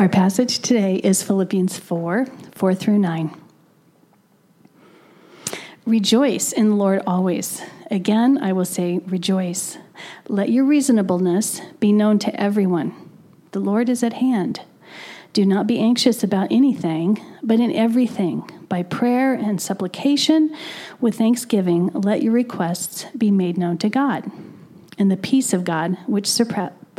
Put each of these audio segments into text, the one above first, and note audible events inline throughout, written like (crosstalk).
Our passage today is Philippians 4 4 through 9. Rejoice in the Lord always. Again, I will say, rejoice. Let your reasonableness be known to everyone. The Lord is at hand. Do not be anxious about anything, but in everything, by prayer and supplication, with thanksgiving, let your requests be made known to God. And the peace of God, which surpasses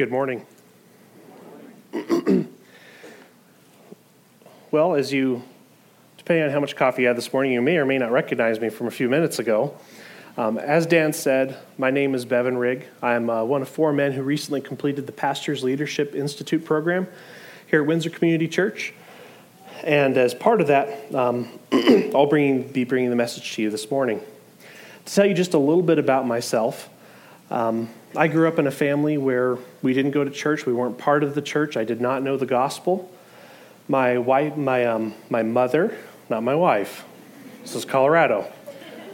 Good morning. (clears throat) well, as you, depending on how much coffee you had this morning, you may or may not recognize me from a few minutes ago. Um, as Dan said, my name is Bevan Rigg. I'm uh, one of four men who recently completed the Pastors Leadership Institute program here at Windsor Community Church. And as part of that, um, (clears throat) I'll bring, be bringing the message to you this morning. To tell you just a little bit about myself, um, I grew up in a family where we didn't go to church. We weren't part of the church. I did not know the gospel. My wife, my um, my mother, not my wife. This is Colorado.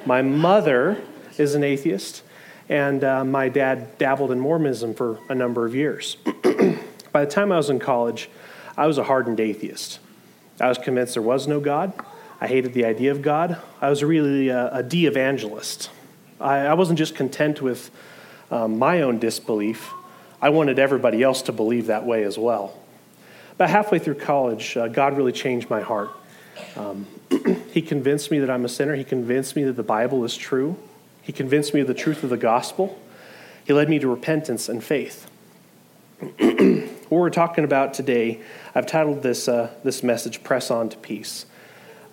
My mother is an atheist, and uh, my dad dabbled in Mormonism for a number of years. (clears throat) By the time I was in college, I was a hardened atheist. I was convinced there was no God. I hated the idea of God. I was really a, a de evangelist. I, I wasn't just content with um, my own disbelief, I wanted everybody else to believe that way as well. About halfway through college, uh, God really changed my heart. Um, (clears throat) he convinced me that I'm a sinner. He convinced me that the Bible is true. He convinced me of the truth of the gospel. He led me to repentance and faith. (clears throat) what we're talking about today, I've titled this, uh, this message, Press On to Peace,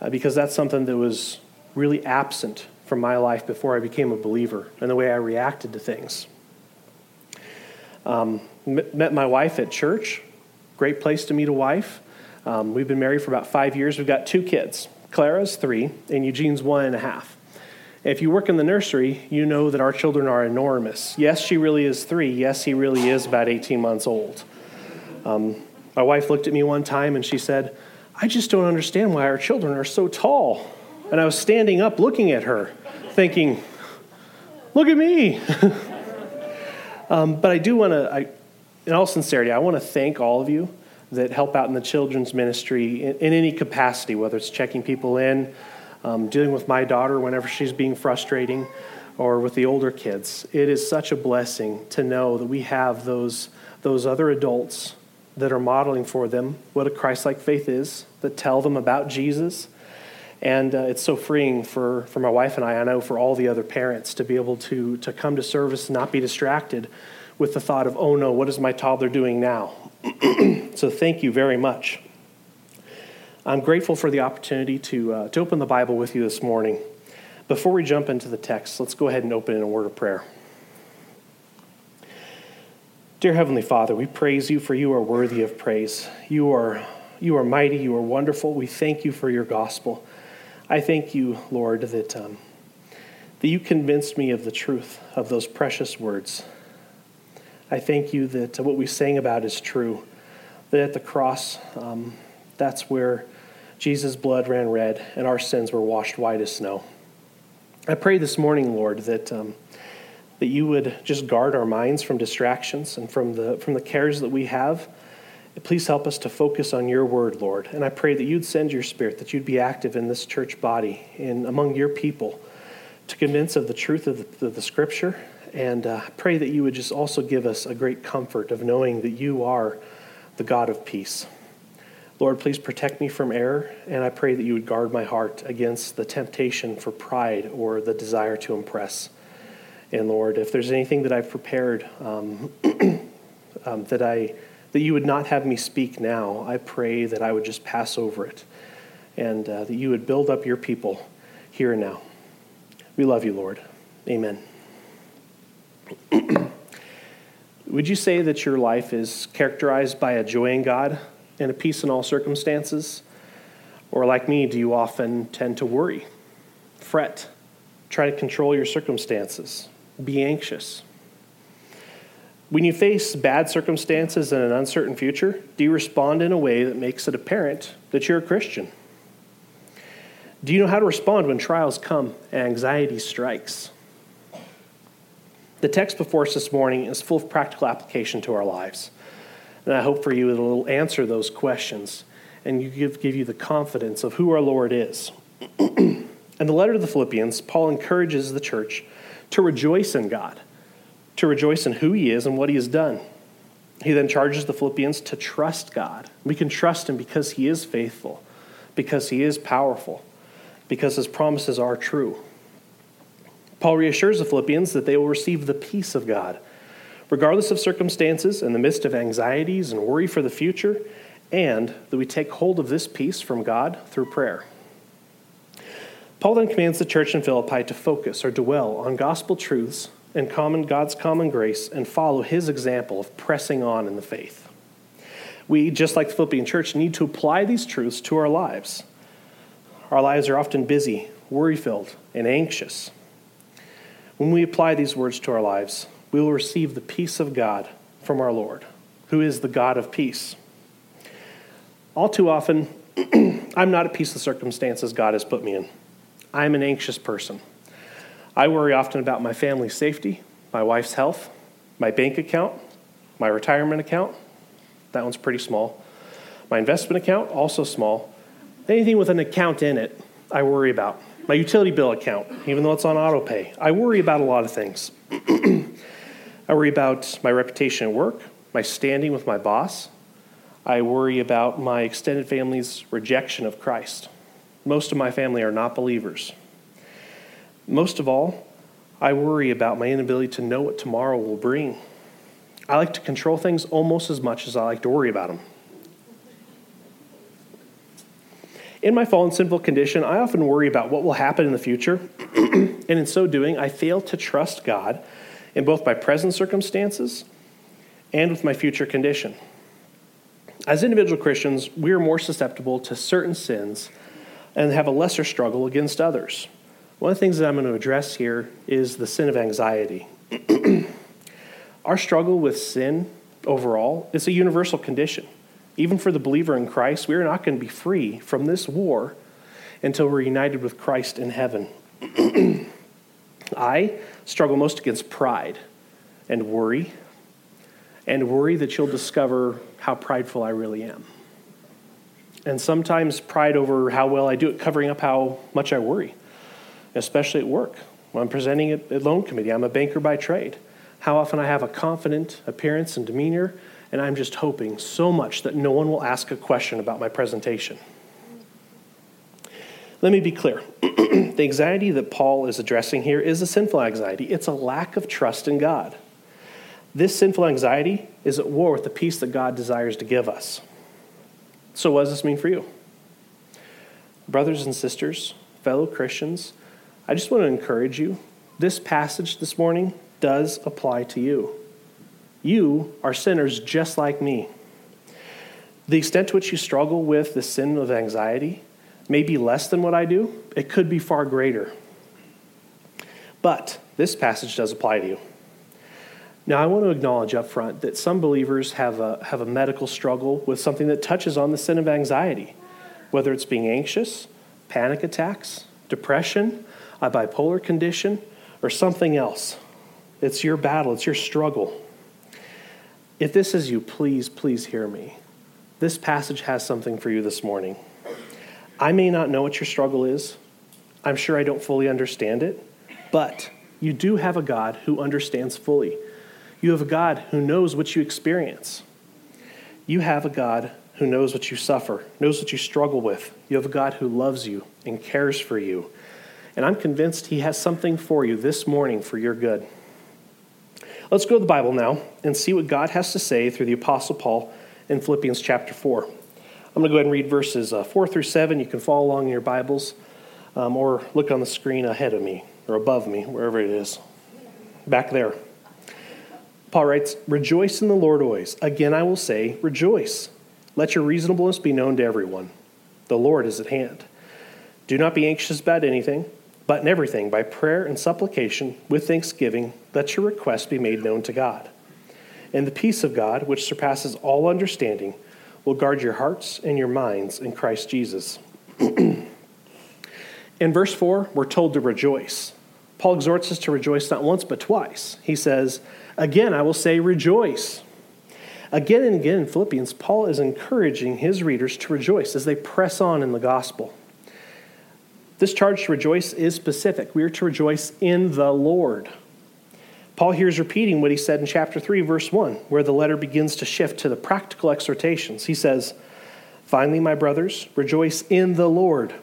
uh, because that's something that was really absent from my life before I became a believer and the way I reacted to things. Um, met my wife at church. Great place to meet a wife. Um, we've been married for about five years. We've got two kids. Clara's three, and Eugene's one and a half. If you work in the nursery, you know that our children are enormous. Yes, she really is three. Yes, he really is about 18 months old. Um, my wife looked at me one time and she said, I just don't understand why our children are so tall. And I was standing up looking at her, thinking, look at me. (laughs) um, but I do want to, in all sincerity, I want to thank all of you that help out in the children's ministry in, in any capacity, whether it's checking people in, um, dealing with my daughter whenever she's being frustrating, or with the older kids. It is such a blessing to know that we have those, those other adults that are modeling for them what a Christ like faith is, that tell them about Jesus and uh, it's so freeing for, for my wife and I, I know for all the other parents, to be able to, to come to service and not be distracted with the thought of, oh no, what is my toddler doing now? (clears throat) so thank you very much. I'm grateful for the opportunity to, uh, to open the Bible with you this morning. Before we jump into the text, let's go ahead and open in a word of prayer. Dear Heavenly Father, we praise you for you are worthy of praise. You are, you are mighty, you are wonderful. We thank you for your gospel. I thank you, Lord, that, um, that you convinced me of the truth of those precious words. I thank you that what we sang about is true, that at the cross, um, that's where Jesus' blood ran red and our sins were washed white as snow. I pray this morning, Lord, that, um, that you would just guard our minds from distractions and from the, from the cares that we have Please help us to focus on your word, Lord. And I pray that you'd send your spirit, that you'd be active in this church body and among your people to convince of the truth of the, of the scripture And uh, pray that you would just also give us a great comfort of knowing that you are the God of peace. Lord, please protect me from error, and I pray that you would guard my heart against the temptation for pride or the desire to impress. And Lord, if there's anything that I've prepared um, (clears throat) um, that I that you would not have me speak now, I pray that I would just pass over it, and uh, that you would build up your people here and now. We love you, Lord. Amen. (clears throat) would you say that your life is characterized by a joy in God and a peace in all circumstances? Or, like me, do you often tend to worry, fret, try to control your circumstances, be anxious? When you face bad circumstances and an uncertain future, do you respond in a way that makes it apparent that you're a Christian? Do you know how to respond when trials come and anxiety strikes? The text before us this morning is full of practical application to our lives. And I hope for you it will answer those questions and you give, give you the confidence of who our Lord is. (clears throat) In the letter to the Philippians, Paul encourages the church to rejoice in God, to rejoice in who he is and what he has done. He then charges the Philippians to trust God. We can trust him because he is faithful, because he is powerful, because his promises are true. Paul reassures the Philippians that they will receive the peace of God, regardless of circumstances, in the midst of anxieties and worry for the future, and that we take hold of this peace from God through prayer. Paul then commands the church in Philippi to focus or dwell on gospel truths and common, God's common grace and follow his example of pressing on in the faith. We, just like the Philippian church, need to apply these truths to our lives. Our lives are often busy, worry filled, and anxious. When we apply these words to our lives, we will receive the peace of God from our Lord, who is the God of peace. All too often, (clears throat) I'm not at peace with the circumstances God has put me in. I'm an anxious person. I worry often about my family's safety, my wife's health, my bank account, my retirement account. That one's pretty small. My investment account, also small. Anything with an account in it, I worry about my utility bill account, even though it's on auto pay. I worry about a lot of things. (clears throat) I worry about my reputation at work, my standing with my boss. I worry about my extended family's rejection of Christ. Most of my family are not believers. Most of all, I worry about my inability to know what tomorrow will bring. I like to control things almost as much as I like to worry about them. In my fallen sinful condition, I often worry about what will happen in the future, (clears throat) and in so doing, I fail to trust God in both my present circumstances and with my future condition. As individual Christians, we are more susceptible to certain sins and have a lesser struggle against others. One of the things that I'm going to address here is the sin of anxiety. (clears throat) Our struggle with sin overall is a universal condition. Even for the believer in Christ, we are not going to be free from this war until we're united with Christ in heaven. (clears throat) I struggle most against pride and worry, and worry that you'll discover how prideful I really am. And sometimes pride over how well I do it, covering up how much I worry, especially at work. When I'm presenting at, at loan committee, I'm a banker by trade. How often I have a confident appearance and demeanor and I'm just hoping so much that no one will ask a question about my presentation. Let me be clear. (clears throat) the anxiety that Paul is addressing here is a sinful anxiety, it's a lack of trust in God. This sinful anxiety is at war with the peace that God desires to give us. So, what does this mean for you? Brothers and sisters, fellow Christians, I just want to encourage you. This passage this morning does apply to you. You are sinners just like me. The extent to which you struggle with the sin of anxiety may be less than what I do, it could be far greater. But this passage does apply to you. Now, I want to acknowledge up front that some believers have a, have a medical struggle with something that touches on the sin of anxiety, whether it's being anxious, panic attacks, depression, a bipolar condition, or something else. It's your battle, it's your struggle. If this is you, please, please hear me. This passage has something for you this morning. I may not know what your struggle is. I'm sure I don't fully understand it, but You do have a God who understands fully. You have a God who knows what you experience. You have a God who knows what you suffer, knows what you struggle with. You have a God who loves you and cares for you. And I'm convinced He has something for you this morning for your good. Let's go to the Bible now and see what God has to say through the Apostle Paul in Philippians chapter 4. I'm going to go ahead and read verses uh, 4 through 7. You can follow along in your Bibles um, or look on the screen ahead of me or above me, wherever it is. Back there. Paul writes, Rejoice in the Lord always. Again, I will say, rejoice. Let your reasonableness be known to everyone. The Lord is at hand. Do not be anxious about anything, but in everything, by prayer and supplication, with thanksgiving, let your requests be made known to God. And the peace of God, which surpasses all understanding, will guard your hearts and your minds in Christ Jesus. (clears throat) in verse 4, we're told to rejoice. Paul exhorts us to rejoice not once, but twice. He says, Again, I will say, rejoice. Again and again in Philippians, Paul is encouraging his readers to rejoice as they press on in the gospel. This charge to rejoice is specific. We are to rejoice in the Lord. Paul here is repeating what he said in chapter 3, verse 1, where the letter begins to shift to the practical exhortations. He says, Finally, my brothers, rejoice in the Lord.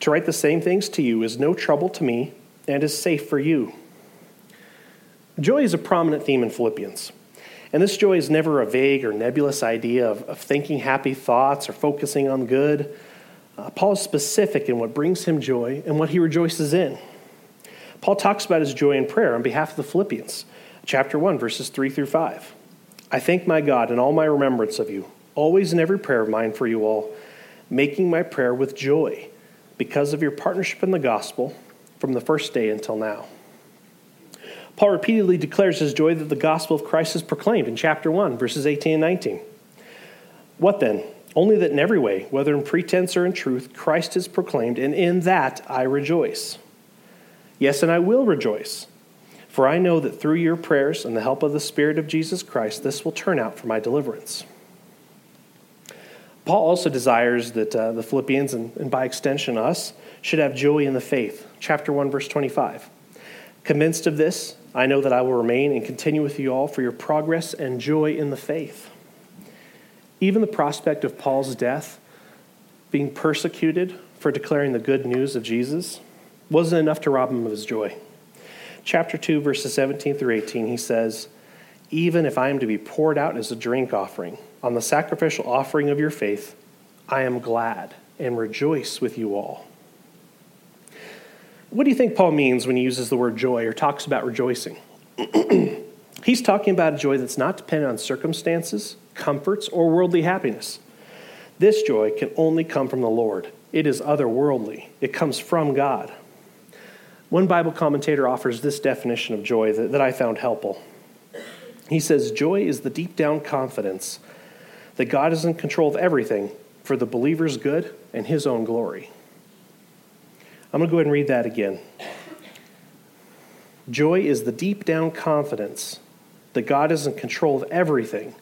To write the same things to you is no trouble to me and is safe for you. Joy is a prominent theme in Philippians. And this joy is never a vague or nebulous idea of, of thinking happy thoughts or focusing on good. Uh, Paul is specific in what brings him joy and what he rejoices in. Paul talks about his joy in prayer on behalf of the Philippians, chapter 1, verses 3 through 5. I thank my God in all my remembrance of you, always in every prayer of mine for you all, making my prayer with joy because of your partnership in the gospel from the first day until now. Paul repeatedly declares his joy that the gospel of Christ is proclaimed in chapter 1, verses 18 and 19. What then? Only that in every way, whether in pretense or in truth, Christ is proclaimed, and in that I rejoice. Yes, and I will rejoice, for I know that through your prayers and the help of the Spirit of Jesus Christ, this will turn out for my deliverance. Paul also desires that uh, the Philippians, and, and by extension us, should have joy in the faith. Chapter 1, verse 25. Convinced of this, I know that I will remain and continue with you all for your progress and joy in the faith. Even the prospect of Paul's death, being persecuted for declaring the good news of Jesus, wasn't enough to rob him of his joy. Chapter 2, verses 17 through 18, he says, Even if I am to be poured out as a drink offering on the sacrificial offering of your faith, I am glad and rejoice with you all. What do you think Paul means when he uses the word joy or talks about rejoicing? (clears throat) He's talking about a joy that's not dependent on circumstances, comforts, or worldly happiness. This joy can only come from the Lord. It is otherworldly, it comes from God. One Bible commentator offers this definition of joy that, that I found helpful. He says, Joy is the deep down confidence that God is in control of everything for the believer's good and his own glory. I'm going to go ahead and read that again. Joy is the deep down confidence that God is in control of everything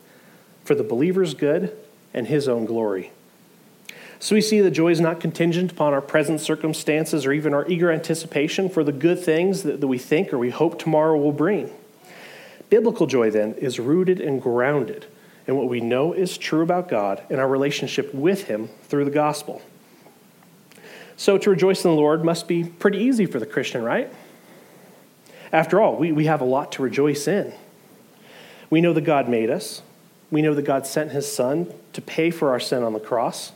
for the believer's good and his own glory. So we see that joy is not contingent upon our present circumstances or even our eager anticipation for the good things that, that we think or we hope tomorrow will bring. Biblical joy, then, is rooted and grounded in what we know is true about God and our relationship with Him through the gospel. So to rejoice in the Lord must be pretty easy for the Christian, right? After all, we, we have a lot to rejoice in. We know that God made us. We know that God sent his Son to pay for our sin on the cross.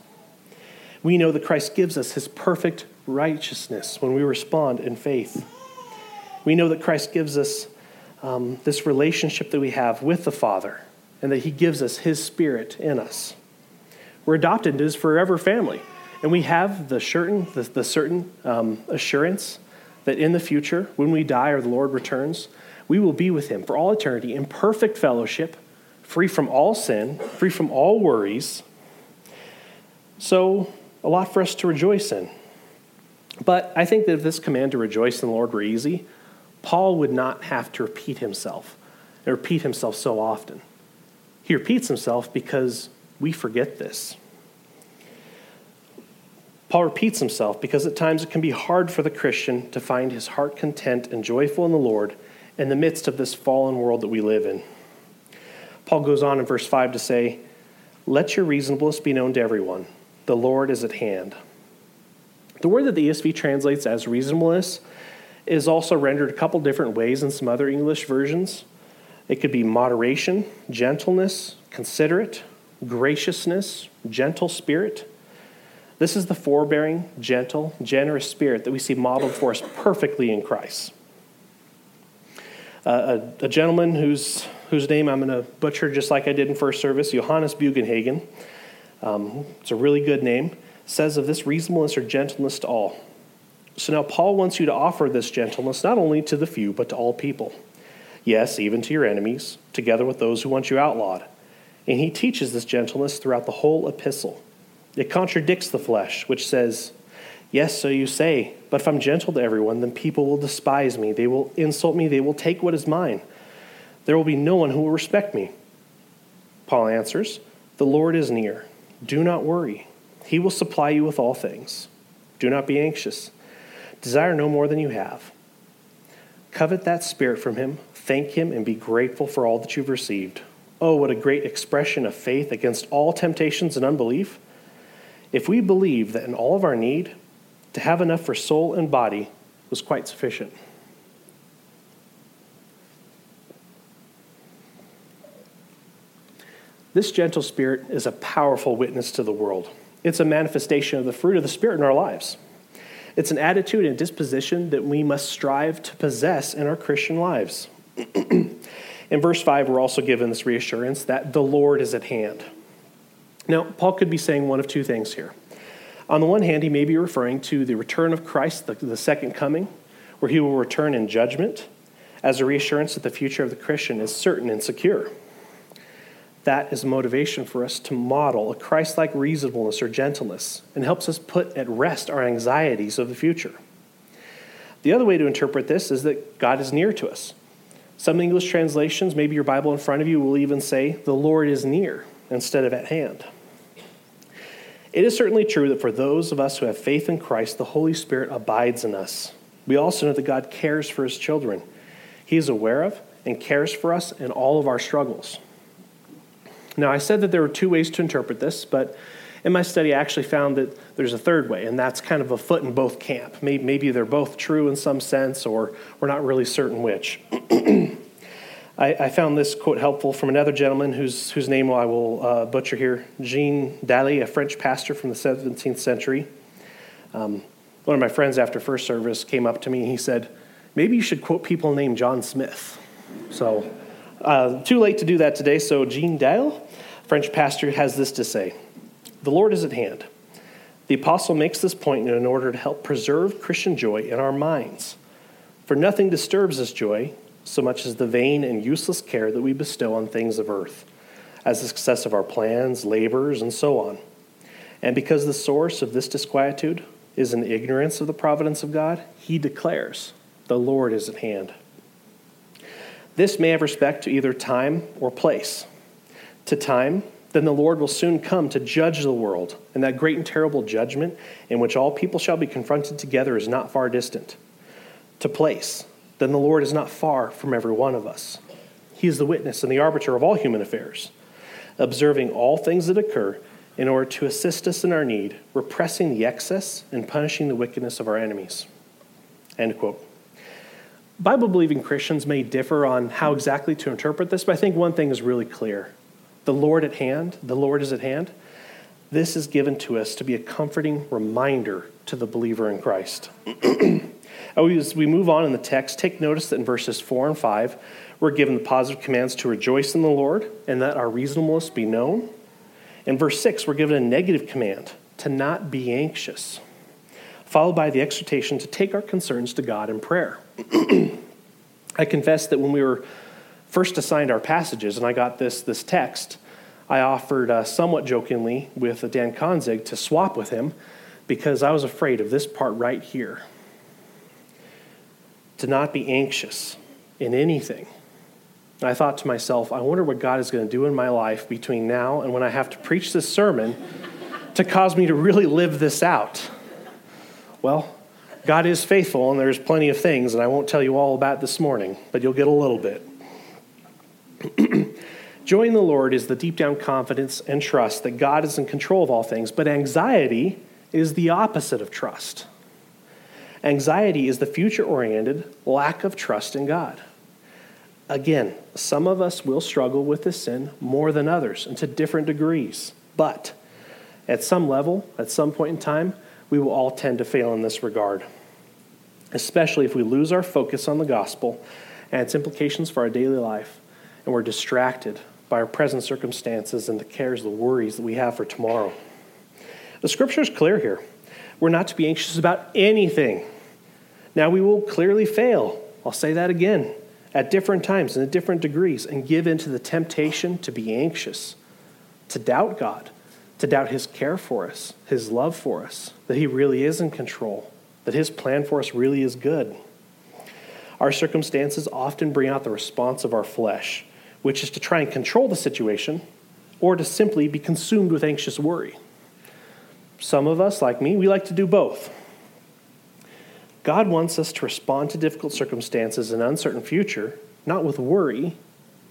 We know that Christ gives us his perfect righteousness when we respond in faith. We know that Christ gives us um, this relationship that we have with the Father and that he gives us his Spirit in us. We're adopted into his forever family. And we have the certain, the, the certain um, assurance that in the future, when we die or the Lord returns, we will be with him for all eternity in perfect fellowship, free from all sin, free from all worries. So, a lot for us to rejoice in. But I think that if this command to rejoice in the Lord were easy, Paul would not have to repeat himself and repeat himself so often. He repeats himself because we forget this. Paul repeats himself because at times it can be hard for the Christian to find his heart content and joyful in the Lord in the midst of this fallen world that we live in. Paul goes on in verse 5 to say, Let your reasonableness be known to everyone. The Lord is at hand. The word that the ESV translates as reasonableness is also rendered a couple different ways in some other English versions. It could be moderation, gentleness, considerate, graciousness, gentle spirit. This is the forbearing, gentle, generous spirit that we see modeled for us perfectly in Christ. A, a, gentleman whose, whose name I'm going to butcher just like I did in first service, Johannes Bugenhagen, um, it's a really good name, says of this reasonableness or gentleness to all. So now Paul wants you to offer this gentleness not only to the few, but to all people. Yes, even to your enemies, together with those who want you outlawed. And he teaches this gentleness throughout the whole epistle. It contradicts the flesh, which says, Yes, so you say, but if I'm gentle to everyone, then people will despise me. They will insult me. They will take what is mine. There will be no one who will respect me. Paul answers, The Lord is near. Do not worry. He will supply you with all things. Do not be anxious. Desire no more than you have. Covet that spirit from him, thank him, and be grateful for all that you've received. Oh, what a great expression of faith against all temptations and unbelief. If we believe that in all of our need, to have enough for soul and body was quite sufficient. This gentle spirit is a powerful witness to the world. It's a manifestation of the fruit of the Spirit in our lives. It's an attitude and disposition that we must strive to possess in our Christian lives. (clears throat) in verse 5, we're also given this reassurance that the Lord is at hand. Now, Paul could be saying one of two things here. On the one hand, he may be referring to the return of Christ, the, the second coming, where he will return in judgment as a reassurance that the future of the Christian is certain and secure. That is motivation for us to model a Christ like reasonableness or gentleness and helps us put at rest our anxieties of the future. The other way to interpret this is that God is near to us. Some English translations, maybe your Bible in front of you, will even say, The Lord is near instead of at hand. It is certainly true that for those of us who have faith in Christ, the Holy Spirit abides in us. We also know that God cares for his children. He is aware of and cares for us in all of our struggles. Now, I said that there were two ways to interpret this, but in my study, I actually found that there's a third way, and that's kind of a foot in both camp. Maybe they're both true in some sense, or we're not really certain which. (clears throat) I, I, found this quote helpful from another gentleman whose, whose name I will uh, butcher here, Jean Daly, a French pastor from the 17th century. Um, one of my friends after first service came up to me and he said, Maybe you should quote people named John Smith. So, uh, too late to do that today. So, Jean Daly, French pastor, has this to say The Lord is at hand. The apostle makes this point in order to help preserve Christian joy in our minds. For nothing disturbs this joy so much as the vain and useless care that we bestow on things of earth, as the success of our plans, labors, and so on. And because the source of this disquietude is in ignorance of the providence of God, he declares, The Lord is at hand. This may have respect to either time or place. To time, then the Lord will soon come to judge the world, and that great and terrible judgment in which all people shall be confronted together is not far distant. To place, then the Lord is not far from every one of us. He is the witness and the arbiter of all human affairs, observing all things that occur in order to assist us in our need, repressing the excess and punishing the wickedness of our enemies. End quote. Bible believing Christians may differ on how exactly to interpret this, but I think one thing is really clear. The Lord at hand, the Lord is at hand. This is given to us to be a comforting reminder to the believer in Christ. (clears throat) As we move on in the text, take notice that in verses 4 and 5, we're given the positive commands to rejoice in the Lord and that our reasonableness be known. In verse 6, we're given a negative command to not be anxious, followed by the exhortation to take our concerns to God in prayer. (clears throat) I confess that when we were first assigned our passages and I got this, this text, I offered uh, somewhat jokingly with Dan Konzig to swap with him because I was afraid of this part right here to not be anxious in anything. And I thought to myself, I wonder what God is going to do in my life between now and when I have to preach this sermon to cause me to really live this out? Well, God is faithful, and there's plenty of things, and I won't tell you all about this morning, but you'll get a little bit. (clears throat) Joy in the Lord is the deep down confidence and trust that God is in control of all things, but anxiety is the opposite of trust. Anxiety is the future oriented lack of trust in God. Again, some of us will struggle with this sin more than others and to different degrees, but at some level, at some point in time, we will all tend to fail in this regard, especially if we lose our focus on the gospel and its implications for our daily life, and we're distracted by our present circumstances and the cares, the worries that we have for tomorrow. The scripture is clear here. We're not to be anxious about anything. Now, we will clearly fail. I'll say that again at different times and at different degrees and give in to the temptation to be anxious, to doubt God, to doubt His care for us, His love for us, that He really is in control, that His plan for us really is good. Our circumstances often bring out the response of our flesh, which is to try and control the situation or to simply be consumed with anxious worry. Some of us, like me, we like to do both. God wants us to respond to difficult circumstances and uncertain future, not with worry,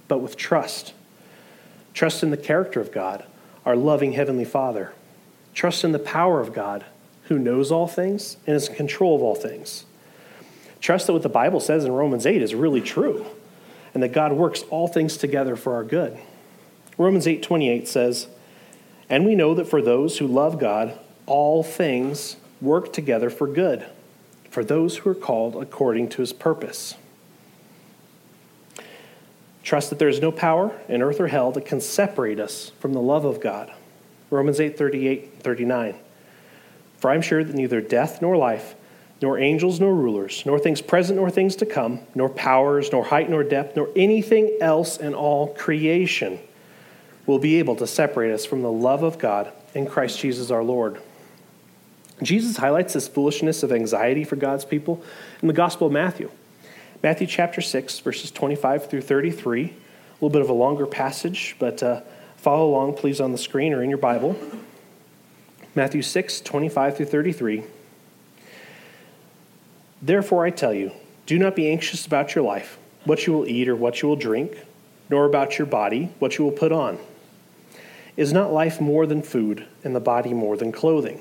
but with trust. Trust in the character of God, our loving Heavenly Father. Trust in the power of God, who knows all things and is in control of all things. Trust that what the Bible says in Romans 8 is really true, and that God works all things together for our good. Romans 8:28 says, "And we know that for those who love God, all things work together for good, for those who are called according to his purpose." Trust that there is no power in earth or hell that can separate us from the love of God. Romans 8 38 39. For I'm sure that neither death nor life, nor angels nor rulers, nor things present nor things to come, nor powers, nor height nor depth, nor anything else in all creation will be able to separate us from the love of God in Christ Jesus our Lord. Jesus highlights this foolishness of anxiety for God's people in the Gospel of Matthew. Matthew chapter 6, verses 25 through 33. A little bit of a longer passage, but uh, follow along, please, on the screen or in your Bible. Matthew 6, 25 through 33. Therefore, I tell you, do not be anxious about your life, what you will eat or what you will drink, nor about your body, what you will put on. Is not life more than food, and the body more than clothing?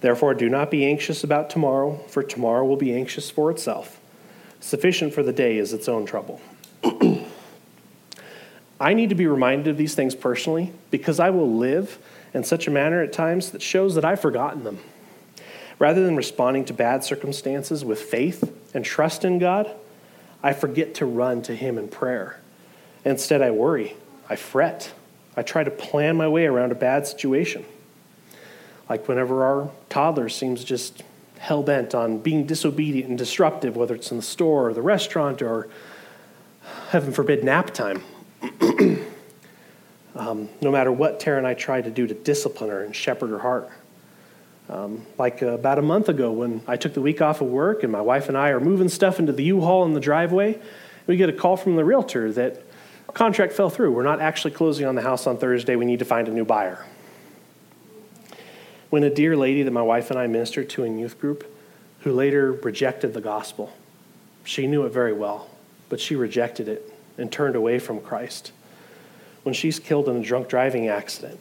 Therefore, do not be anxious about tomorrow, for tomorrow will be anxious for itself. Sufficient for the day is its own trouble. (clears throat) I need to be reminded of these things personally because I will live in such a manner at times that shows that I've forgotten them. Rather than responding to bad circumstances with faith and trust in God, I forget to run to Him in prayer. Instead, I worry, I fret, I try to plan my way around a bad situation. Like whenever our toddler seems just hell bent on being disobedient and disruptive, whether it's in the store or the restaurant or, heaven forbid, nap time. (clears throat) um, no matter what Tara and I try to do to discipline her and shepherd her heart. Um, like uh, about a month ago, when I took the week off of work and my wife and I are moving stuff into the U Haul in the driveway, we get a call from the realtor that contract fell through. We're not actually closing on the house on Thursday. We need to find a new buyer. When a dear lady that my wife and I ministered to in youth group, who later rejected the gospel, she knew it very well, but she rejected it and turned away from Christ when she's killed in a drunk driving accident.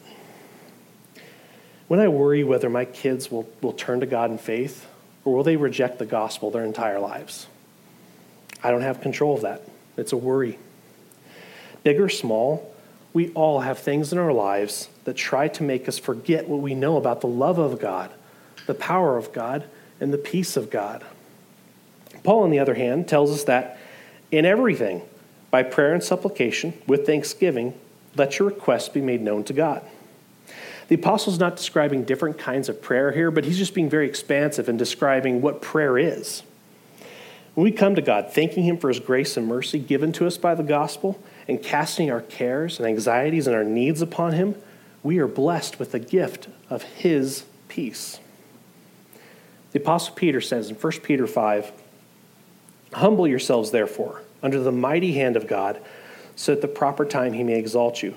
when I worry whether my kids will, will turn to God in faith or will they reject the gospel their entire lives. I don't have control of that. It's a worry. Big or small, we all have things in our lives that try to make us forget what we know about the love of God, the power of God, and the peace of God. Paul, on the other hand, tells us that in everything, by prayer and supplication, with thanksgiving, let your requests be made known to God. The apostle's not describing different kinds of prayer here, but he's just being very expansive in describing what prayer is. When we come to God, thanking Him for His grace and mercy given to us by the gospel, and casting our cares and anxieties and our needs upon Him, we are blessed with the gift of His peace. The Apostle Peter says in 1 Peter 5 Humble yourselves, therefore, under the mighty hand of God, so at the proper time He may exalt you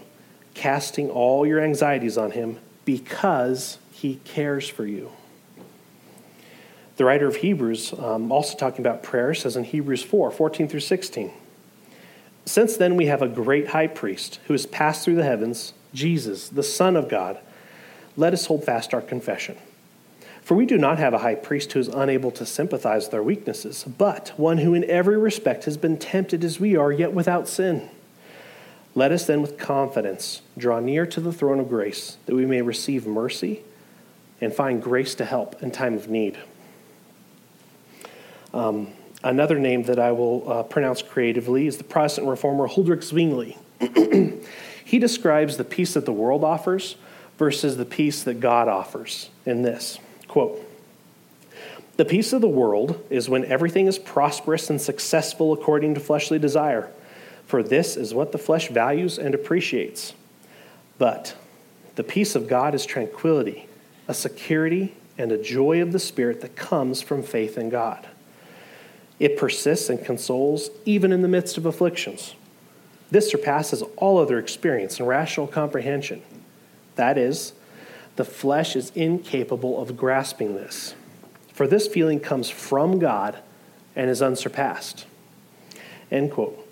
casting all your anxieties on him because he cares for you. The writer of Hebrews, um, also talking about prayer, says in Hebrews 4 14 through 16 Since then we have a great high priest who has passed through the heavens, Jesus, the Son of God. Let us hold fast our confession. For we do not have a high priest who is unable to sympathize with our weaknesses, but one who in every respect has been tempted as we are, yet without sin. Let us then with confidence draw near to the throne of grace that we may receive mercy and find grace to help in time of need. Um, another name that I will uh, pronounce creatively is the Protestant reformer Huldrych Zwingli. (clears throat) he describes the peace that the world offers versus the peace that God offers in this quote The peace of the world is when everything is prosperous and successful according to fleshly desire for this is what the flesh values and appreciates. But the peace of God is tranquility, a security, and a joy of the Spirit that comes from faith in God. It persists and consoles even in the midst of afflictions. This surpasses all other experience and rational comprehension. That is, the flesh is incapable of grasping this. For this feeling comes from God and is unsurpassed. End quote.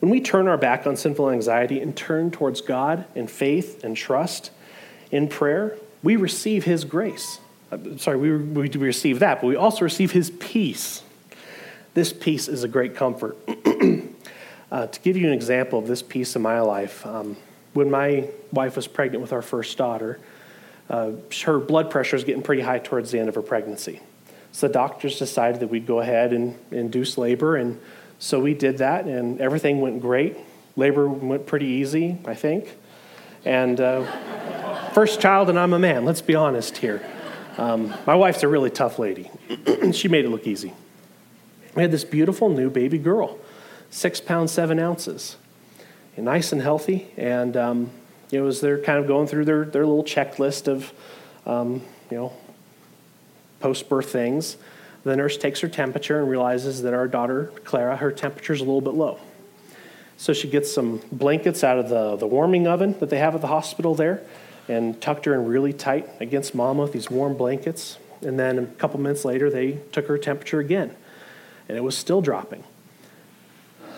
When we turn our back on sinful anxiety and turn towards God in faith and trust in prayer, we receive His grace. Uh, sorry, we, we receive that, but we also receive His peace. This peace is a great comfort. (clears throat) uh, to give you an example of this peace in my life, um, when my wife was pregnant with our first daughter, uh, her blood pressure was getting pretty high towards the end of her pregnancy. So the doctors decided that we'd go ahead and induce labor and so we did that, and everything went great. Labor went pretty easy, I think. And uh, (laughs) first child, and I'm a man, let's be honest here. Um, my wife's a really tough lady. (clears throat) she made it look easy. We had this beautiful new baby girl, six pounds, seven ounces, and nice and healthy. And um, it was they're kind of going through their, their little checklist of, um, you know, post birth things. The nurse takes her temperature and realizes that our daughter, Clara, her temperature is a little bit low. So she gets some blankets out of the, the warming oven that they have at the hospital there and tucked her in really tight against mama with these warm blankets. And then a couple minutes later, they took her temperature again, and it was still dropping.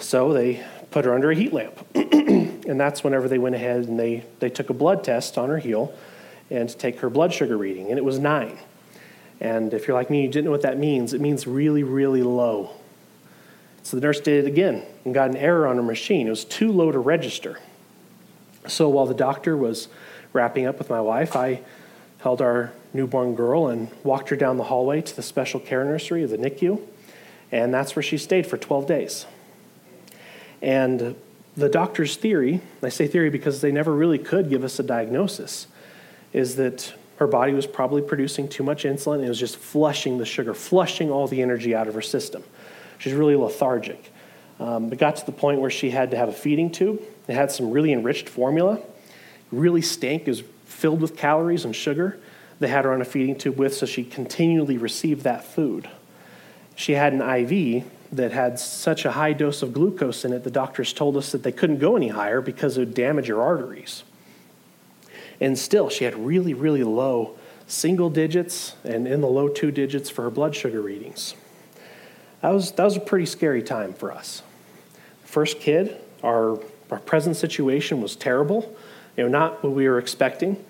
So they put her under a heat lamp. (clears throat) and that's whenever they went ahead and they, they took a blood test on her heel and to take her blood sugar reading, and it was nine. And if you're like me, you didn't know what that means, it means really, really low. So the nurse did it again and got an error on her machine. It was too low to register. So while the doctor was wrapping up with my wife, I held our newborn girl and walked her down the hallway to the special care nursery of the NICU. And that's where she stayed for 12 days. And the doctor's theory, I say theory because they never really could give us a diagnosis, is that her body was probably producing too much insulin and it was just flushing the sugar, flushing all the energy out of her system. She's really lethargic. Um, it got to the point where she had to have a feeding tube. It had some really enriched formula, really stank, is filled with calories and sugar. They had her on a feeding tube with, so she continually received that food. She had an IV that had such a high dose of glucose in it, the doctors told us that they couldn't go any higher because it would damage your arteries. And still, she had really, really low single digits and in the low two digits for her blood sugar readings. That was, that was a pretty scary time for us. First kid, our, our present situation was terrible, you know, not what we were expecting.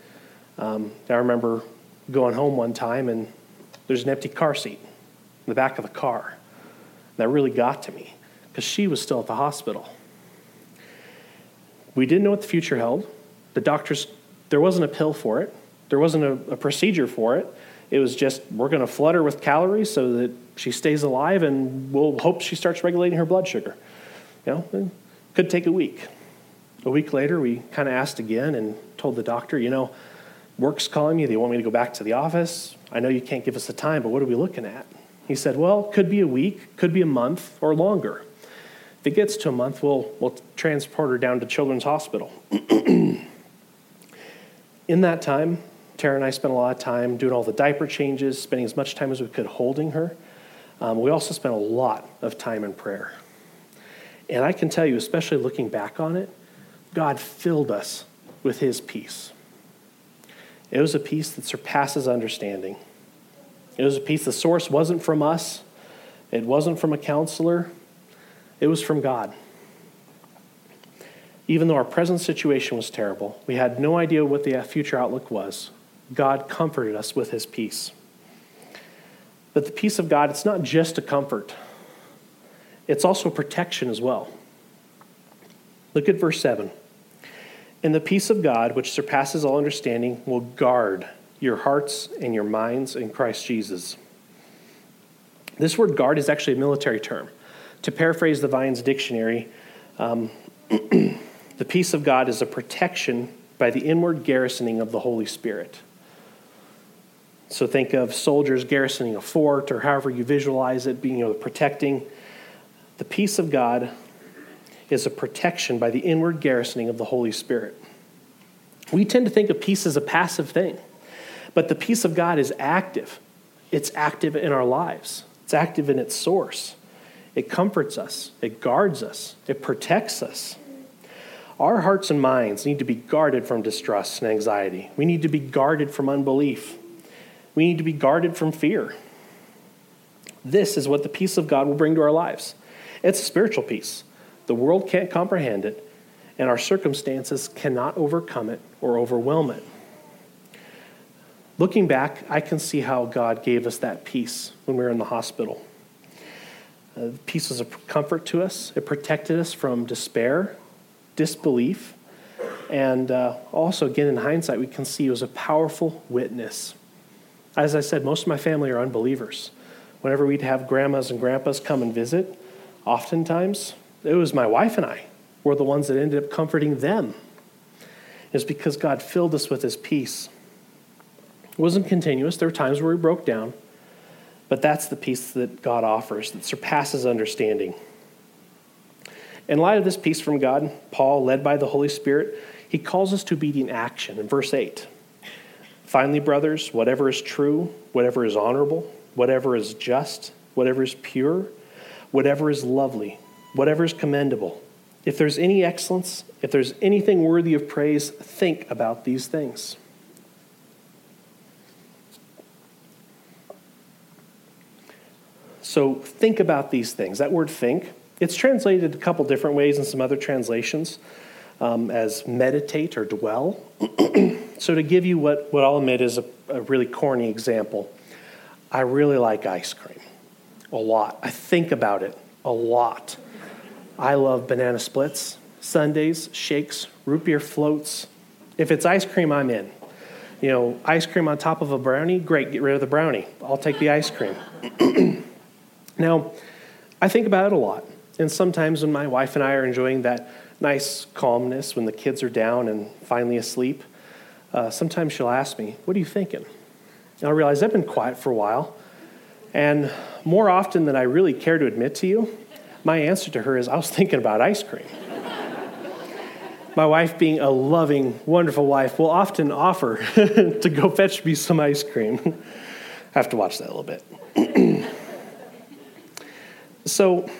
Um, I remember going home one time and there's an empty car seat the back of the car. That really got to me because she was still at the hospital. We didn't know what the future held. The doctors, there wasn't a pill for it, there wasn't a, a procedure for it. It was just, we're going to flood her with calories so that she stays alive and we'll hope she starts regulating her blood sugar. You know, could take a week. A week later, we kind of asked again and told the doctor, you know, work's calling me. They want me to go back to the office. I know you can't give us the time, but what are we looking at? He said, well, could be a week, could be a month, or longer. If it gets to a month, we'll, we'll transport her down to Children's Hospital. (clears throat) In that time, Tara and I spent a lot of time doing all the diaper changes, spending as much time as we could holding her. Um, we also spent a lot of time in prayer. And I can tell you, especially looking back on it, God filled us with His peace. It was a peace that surpasses understanding. It was a peace, the source wasn't from us, it wasn't from a counselor, it was from God. Even though our present situation was terrible, we had no idea what the future outlook was. God comforted us with his peace. But the peace of God, it's not just a comfort, it's also protection as well. Look at verse 7. And the peace of God, which surpasses all understanding, will guard your hearts and your minds in Christ Jesus. This word guard is actually a military term. To paraphrase the Vine's dictionary, um, (clears throat) the peace of God is a protection by the inward garrisoning of the Holy Spirit. So think of soldiers garrisoning a fort or however you visualize it being you know, protecting. The peace of God is a protection by the inward garrisoning of the Holy Spirit. We tend to think of peace as a passive thing, but the peace of God is active. It's active in our lives, it's active in its source. It comforts us, it guards us, it protects us. Our hearts and minds need to be guarded from distrust and anxiety. We need to be guarded from unbelief. We need to be guarded from fear. This is what the peace of God will bring to our lives. It's a spiritual peace. The world can't comprehend it, and our circumstances cannot overcome it or overwhelm it. Looking back, I can see how God gave us that peace when we were in the hospital. Uh, peace was a comfort to us, it protected us from despair, disbelief, and uh, also, again, in hindsight, we can see it was a powerful witness. As I said, most of my family are unbelievers. Whenever we'd have grandmas and grandpas come and visit, oftentimes it was my wife and I were the ones that ended up comforting them. It's because God filled us with his peace. Wasn't continuous. There were times where we broke down, but that's the peace that God offers that surpasses understanding. In light of this peace from God, Paul, led by the Holy Spirit, he calls us to obedient action in verse 8. Finally, brothers, whatever is true, whatever is honorable, whatever is just, whatever is pure, whatever is lovely, whatever is commendable, if there's any excellence, if there's anything worthy of praise, think about these things. So think about these things. That word think, it's translated a couple different ways in some other translations um, as meditate or dwell. (clears throat) so, to give you what, what I'll admit is a, a really corny example, I really like ice cream a lot. I think about it a lot. I love banana splits, sundaes, shakes, root beer floats. If it's ice cream, I'm in. You know, ice cream on top of a brownie, great, get rid of the brownie. I'll take the ice cream. (clears throat) now, I think about it a lot. And sometimes when my wife and I are enjoying that nice calmness when the kids are down and finally asleep, uh, sometimes she'll ask me, What are you thinking? And I'll realize I've been quiet for a while. And more often than I really care to admit to you, my answer to her is, I was thinking about ice cream. (laughs) my wife, being a loving, wonderful wife, will often offer (laughs) to go fetch me some ice cream. (laughs) I have to watch that a little bit. (clears throat) so,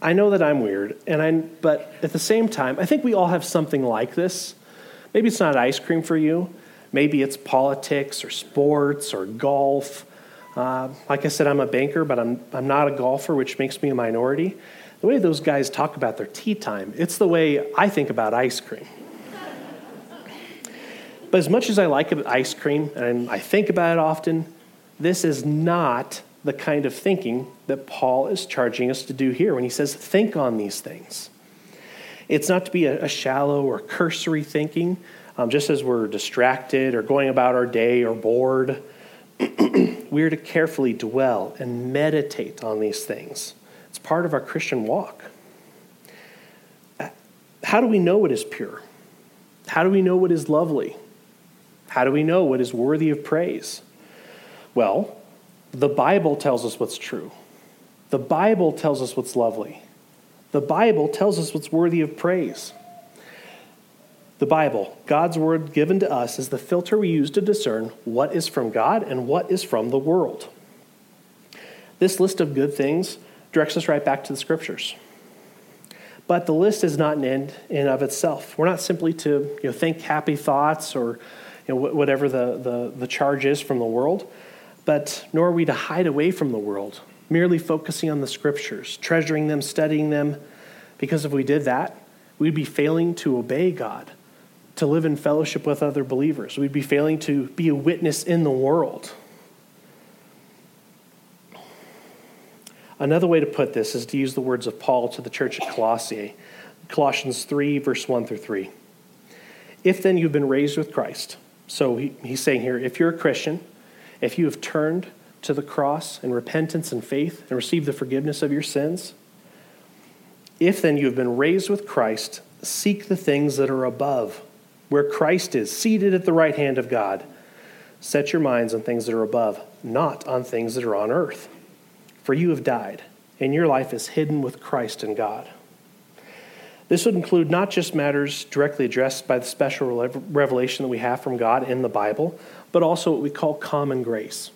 I know that I'm weird, and I, but at the same time, I think we all have something like this. Maybe it's not ice cream for you. Maybe it's politics or sports or golf. Uh, like I said, I'm a banker, but I'm, I'm not a golfer, which makes me a minority. The way those guys talk about their tee time, it's the way I think about ice cream. But as much as I like ice cream and I think about it often, this is not the kind of thinking that Paul is charging us to do here when he says, think on these things. It's not to be a, a shallow or cursory thinking, um, just as we're distracted or going about our day or bored. (clears throat) we're to carefully dwell and meditate on these things. It's part of our Christian walk. How do we know what is pure? How do we know what is lovely? How do we know what is worthy of praise? Well, the Bible tells us what's true. The Bible tells us what's lovely. The Bible tells us what's worthy of praise. The Bible, God's word given to us, is the filter we use to discern what is from God and what is from the world. This list of good things directs us right back to the scriptures. But the list is not an end in of itself. We're not simply to you know, think happy thoughts or you know, whatever the, the, the charge is from the world, but nor are we to hide away from the world, merely focusing on the scriptures, treasuring them, studying them, because if we did that, we'd be failing to obey God to live in fellowship with other believers. We'd be failing to be a witness in the world. Another way to put this is to use the words of Paul to the church at Colossae, Colossians 3, verse 1 through 3. If then you've been raised with Christ, so he, he's saying here, if you're a Christian, if you have turned to the cross in repentance and faith and received the forgiveness of your sins, if then you have been raised with Christ, seek the things that are above where Christ is, seated at the right hand of God. Set your minds on things that are above, not on things that are on earth. For you have died, and your life is hidden with Christ in God. This would include not just matters directly addressed by the special revelation that we have from God in the Bible, but also what we call common grace.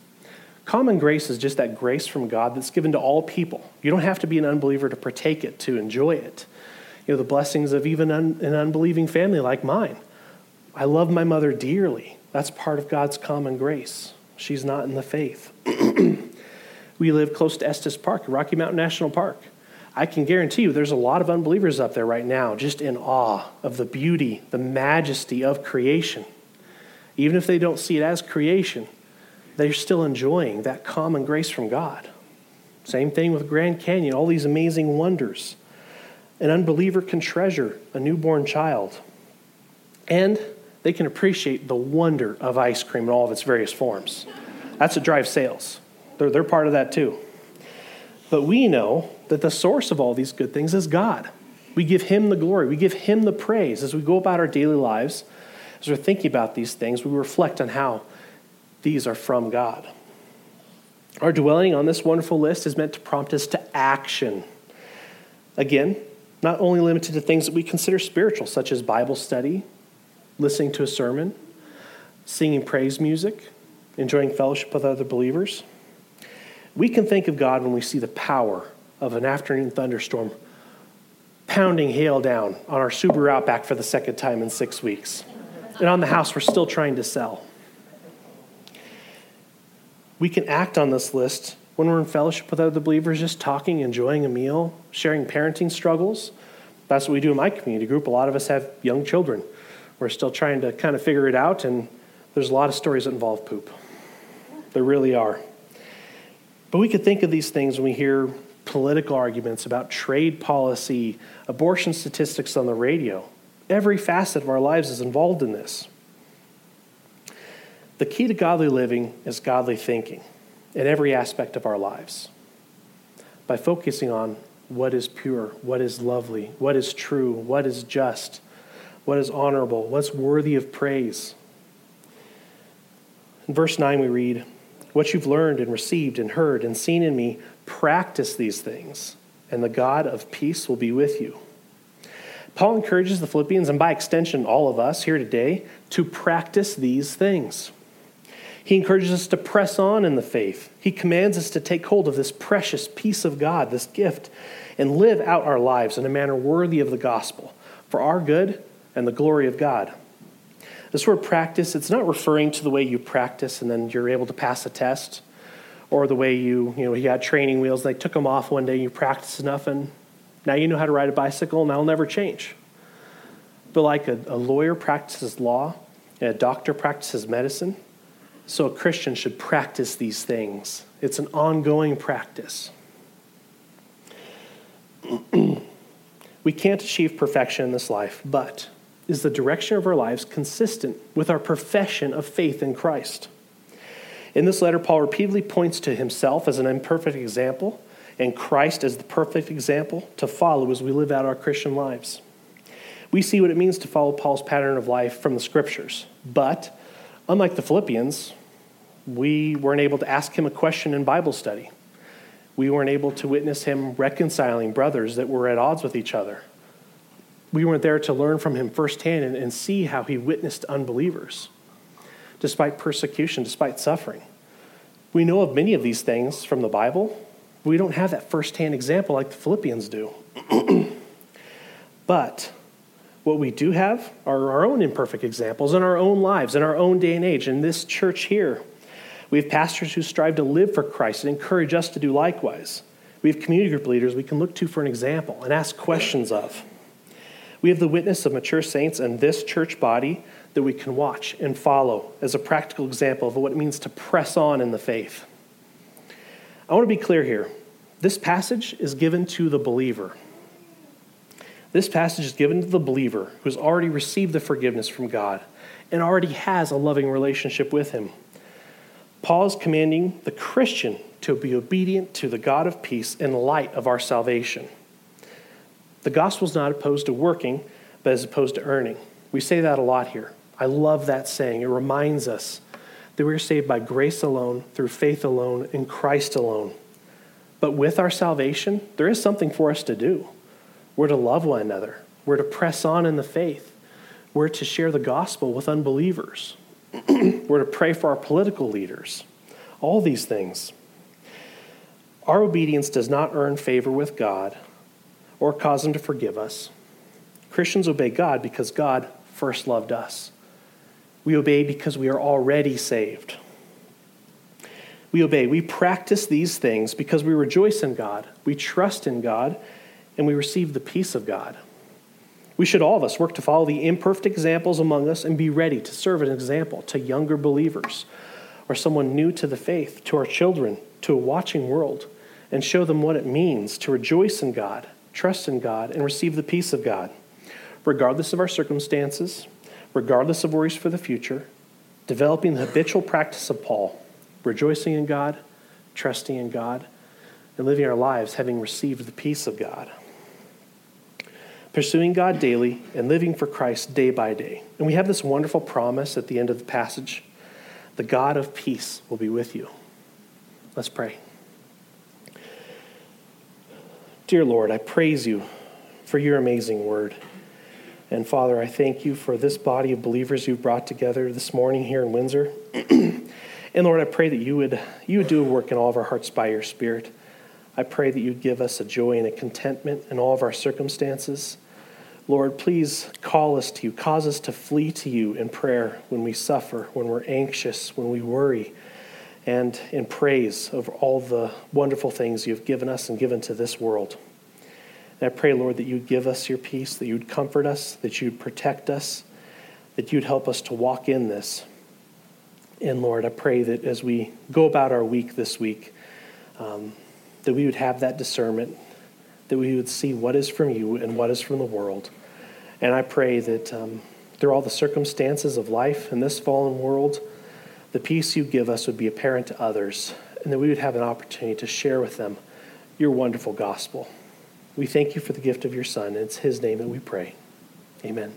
Common grace is just that grace from God that's given to all people. You don't have to be an unbeliever to partake it, to enjoy it. You know, the blessings of even un- an unbelieving family like mine. I love my mother dearly. That's part of God's common grace. She's not in the faith. (clears throat) we live close to Estes Park, Rocky Mountain National Park. I can guarantee you there's a lot of unbelievers up there right now, just in awe of the beauty, the majesty of creation. Even if they don't see it as creation, they're still enjoying that common grace from God. Same thing with Grand Canyon, all these amazing wonders. An unbeliever can treasure a newborn child. And they can appreciate the wonder of ice cream in all of its various forms. That's what drives sales. They're, they're part of that too. But we know that the source of all these good things is God. We give Him the glory, we give Him the praise. As we go about our daily lives, as we're thinking about these things, we reflect on how these are from God. Our dwelling on this wonderful list is meant to prompt us to action. Again, not only limited to things that we consider spiritual, such as Bible study, listening to a sermon, singing praise music, enjoying fellowship with other believers. We can think of God when we see the power of an afternoon thunderstorm pounding hail down on our Subaru Outback for the second time in six weeks, and on the house we're still trying to sell. We can act on this list when we're in fellowship with other believers, just talking, enjoying a meal, sharing parenting struggles. That's what we do in my community group. A lot of us have young children. We're still trying to kind of figure it out, and there's a lot of stories that involve poop. There really are. But we could think of these things when we hear political arguments about trade policy, abortion statistics on the radio. Every facet of our lives is involved in this. The key to godly living is godly thinking in every aspect of our lives. By focusing on what is pure, what is lovely, what is true, what is just, what is honorable, what's worthy of praise. In verse 9, we read, What you've learned and received and heard and seen in me, practice these things, and the God of peace will be with you. Paul encourages the Philippians, and by extension, all of us here today, to practice these things. He encourages us to press on in the faith. He commands us to take hold of this precious peace of God, this gift, and live out our lives in a manner worthy of the gospel for our good and the glory of God. This word practice, it's not referring to the way you practice and then you're able to pass a test, or the way you, you know, you had training wheels, and they took them off one day, you practiced enough, and now you know how to ride a bicycle, and that'll never change. But like a, a lawyer practices law, and a doctor practices medicine, so a Christian should practice these things. It's an ongoing practice. (clears throat) we can't achieve perfection in this life, but is the direction of our lives consistent with our profession of faith in Christ? In this letter, Paul repeatedly points to himself as an imperfect example and Christ as the perfect example to follow as we live out our Christian lives. We see what it means to follow Paul's pattern of life from the scriptures, but unlike the Philippians, we weren't able to ask him a question in Bible study. We weren't able to witness him reconciling brothers that were at odds with each other. We weren't there to learn from him firsthand and, and see how he witnessed unbelievers, despite persecution, despite suffering. We know of many of these things from the Bible. We don't have that firsthand example like the Philippians do. (clears throat) but what we do have are our own imperfect examples in our own lives, in our own day and age. In this church here, we have pastors who strive to live for Christ and encourage us to do likewise. We have community group leaders we can look to for an example and ask questions of. We have the witness of mature saints and this church body that we can watch and follow as a practical example of what it means to press on in the faith. I want to be clear here. This passage is given to the believer. This passage is given to the believer who's already received the forgiveness from God and already has a loving relationship with Him. Paul is commanding the Christian to be obedient to the God of peace in light of our salvation. The gospel is not opposed to working, but is opposed to earning. We say that a lot here. I love that saying. It reminds us that we're saved by grace alone, through faith alone, in Christ alone. But with our salvation, there is something for us to do. We're to love one another, we're to press on in the faith, we're to share the gospel with unbelievers, (clears throat) we're to pray for our political leaders. All these things. Our obedience does not earn favor with God or cause Him to forgive us. Christians obey God because God first loved us. We obey because we are already saved. We obey. We practice these things because we rejoice in God, we trust in God, and we receive the peace of God. We should all of us work to follow the imperfect examples among us and be ready to serve an example to younger believers or someone new to the faith, to our children, to a watching world, and show them what it means to rejoice in God, trust in God, and receive the peace of God, regardless of our circumstances, regardless of worries for the future, developing the habitual practice of Paul, rejoicing in God, trusting in God, and living our lives having received the peace of God. Pursuing God daily and living for Christ day by day. And we have this wonderful promise at the end of the passage the God of peace will be with you. Let's pray. Dear Lord, I praise you for your amazing word. And Father, I thank you for this body of believers you've brought together this morning here in Windsor. (clears throat) and Lord, I pray that you would, you would do a work in all of our hearts by your Spirit. I pray that you'd give us a joy and a contentment in all of our circumstances. Lord, please call us to you. Cause us to flee to you in prayer when we suffer, when we're anxious, when we worry, and in praise of all the wonderful things you've given us and given to this world. And I pray, Lord, that you'd give us your peace, that you'd comfort us, that you'd protect us, that you'd help us to walk in this. And Lord, I pray that as we go about our week this week, um, that we would have that discernment, that we would see what is from you and what is from the world. And I pray that um, through all the circumstances of life in this fallen world, the peace you give us would be apparent to others, and that we would have an opportunity to share with them your wonderful gospel. We thank you for the gift of your Son. It's his name that we pray. Amen.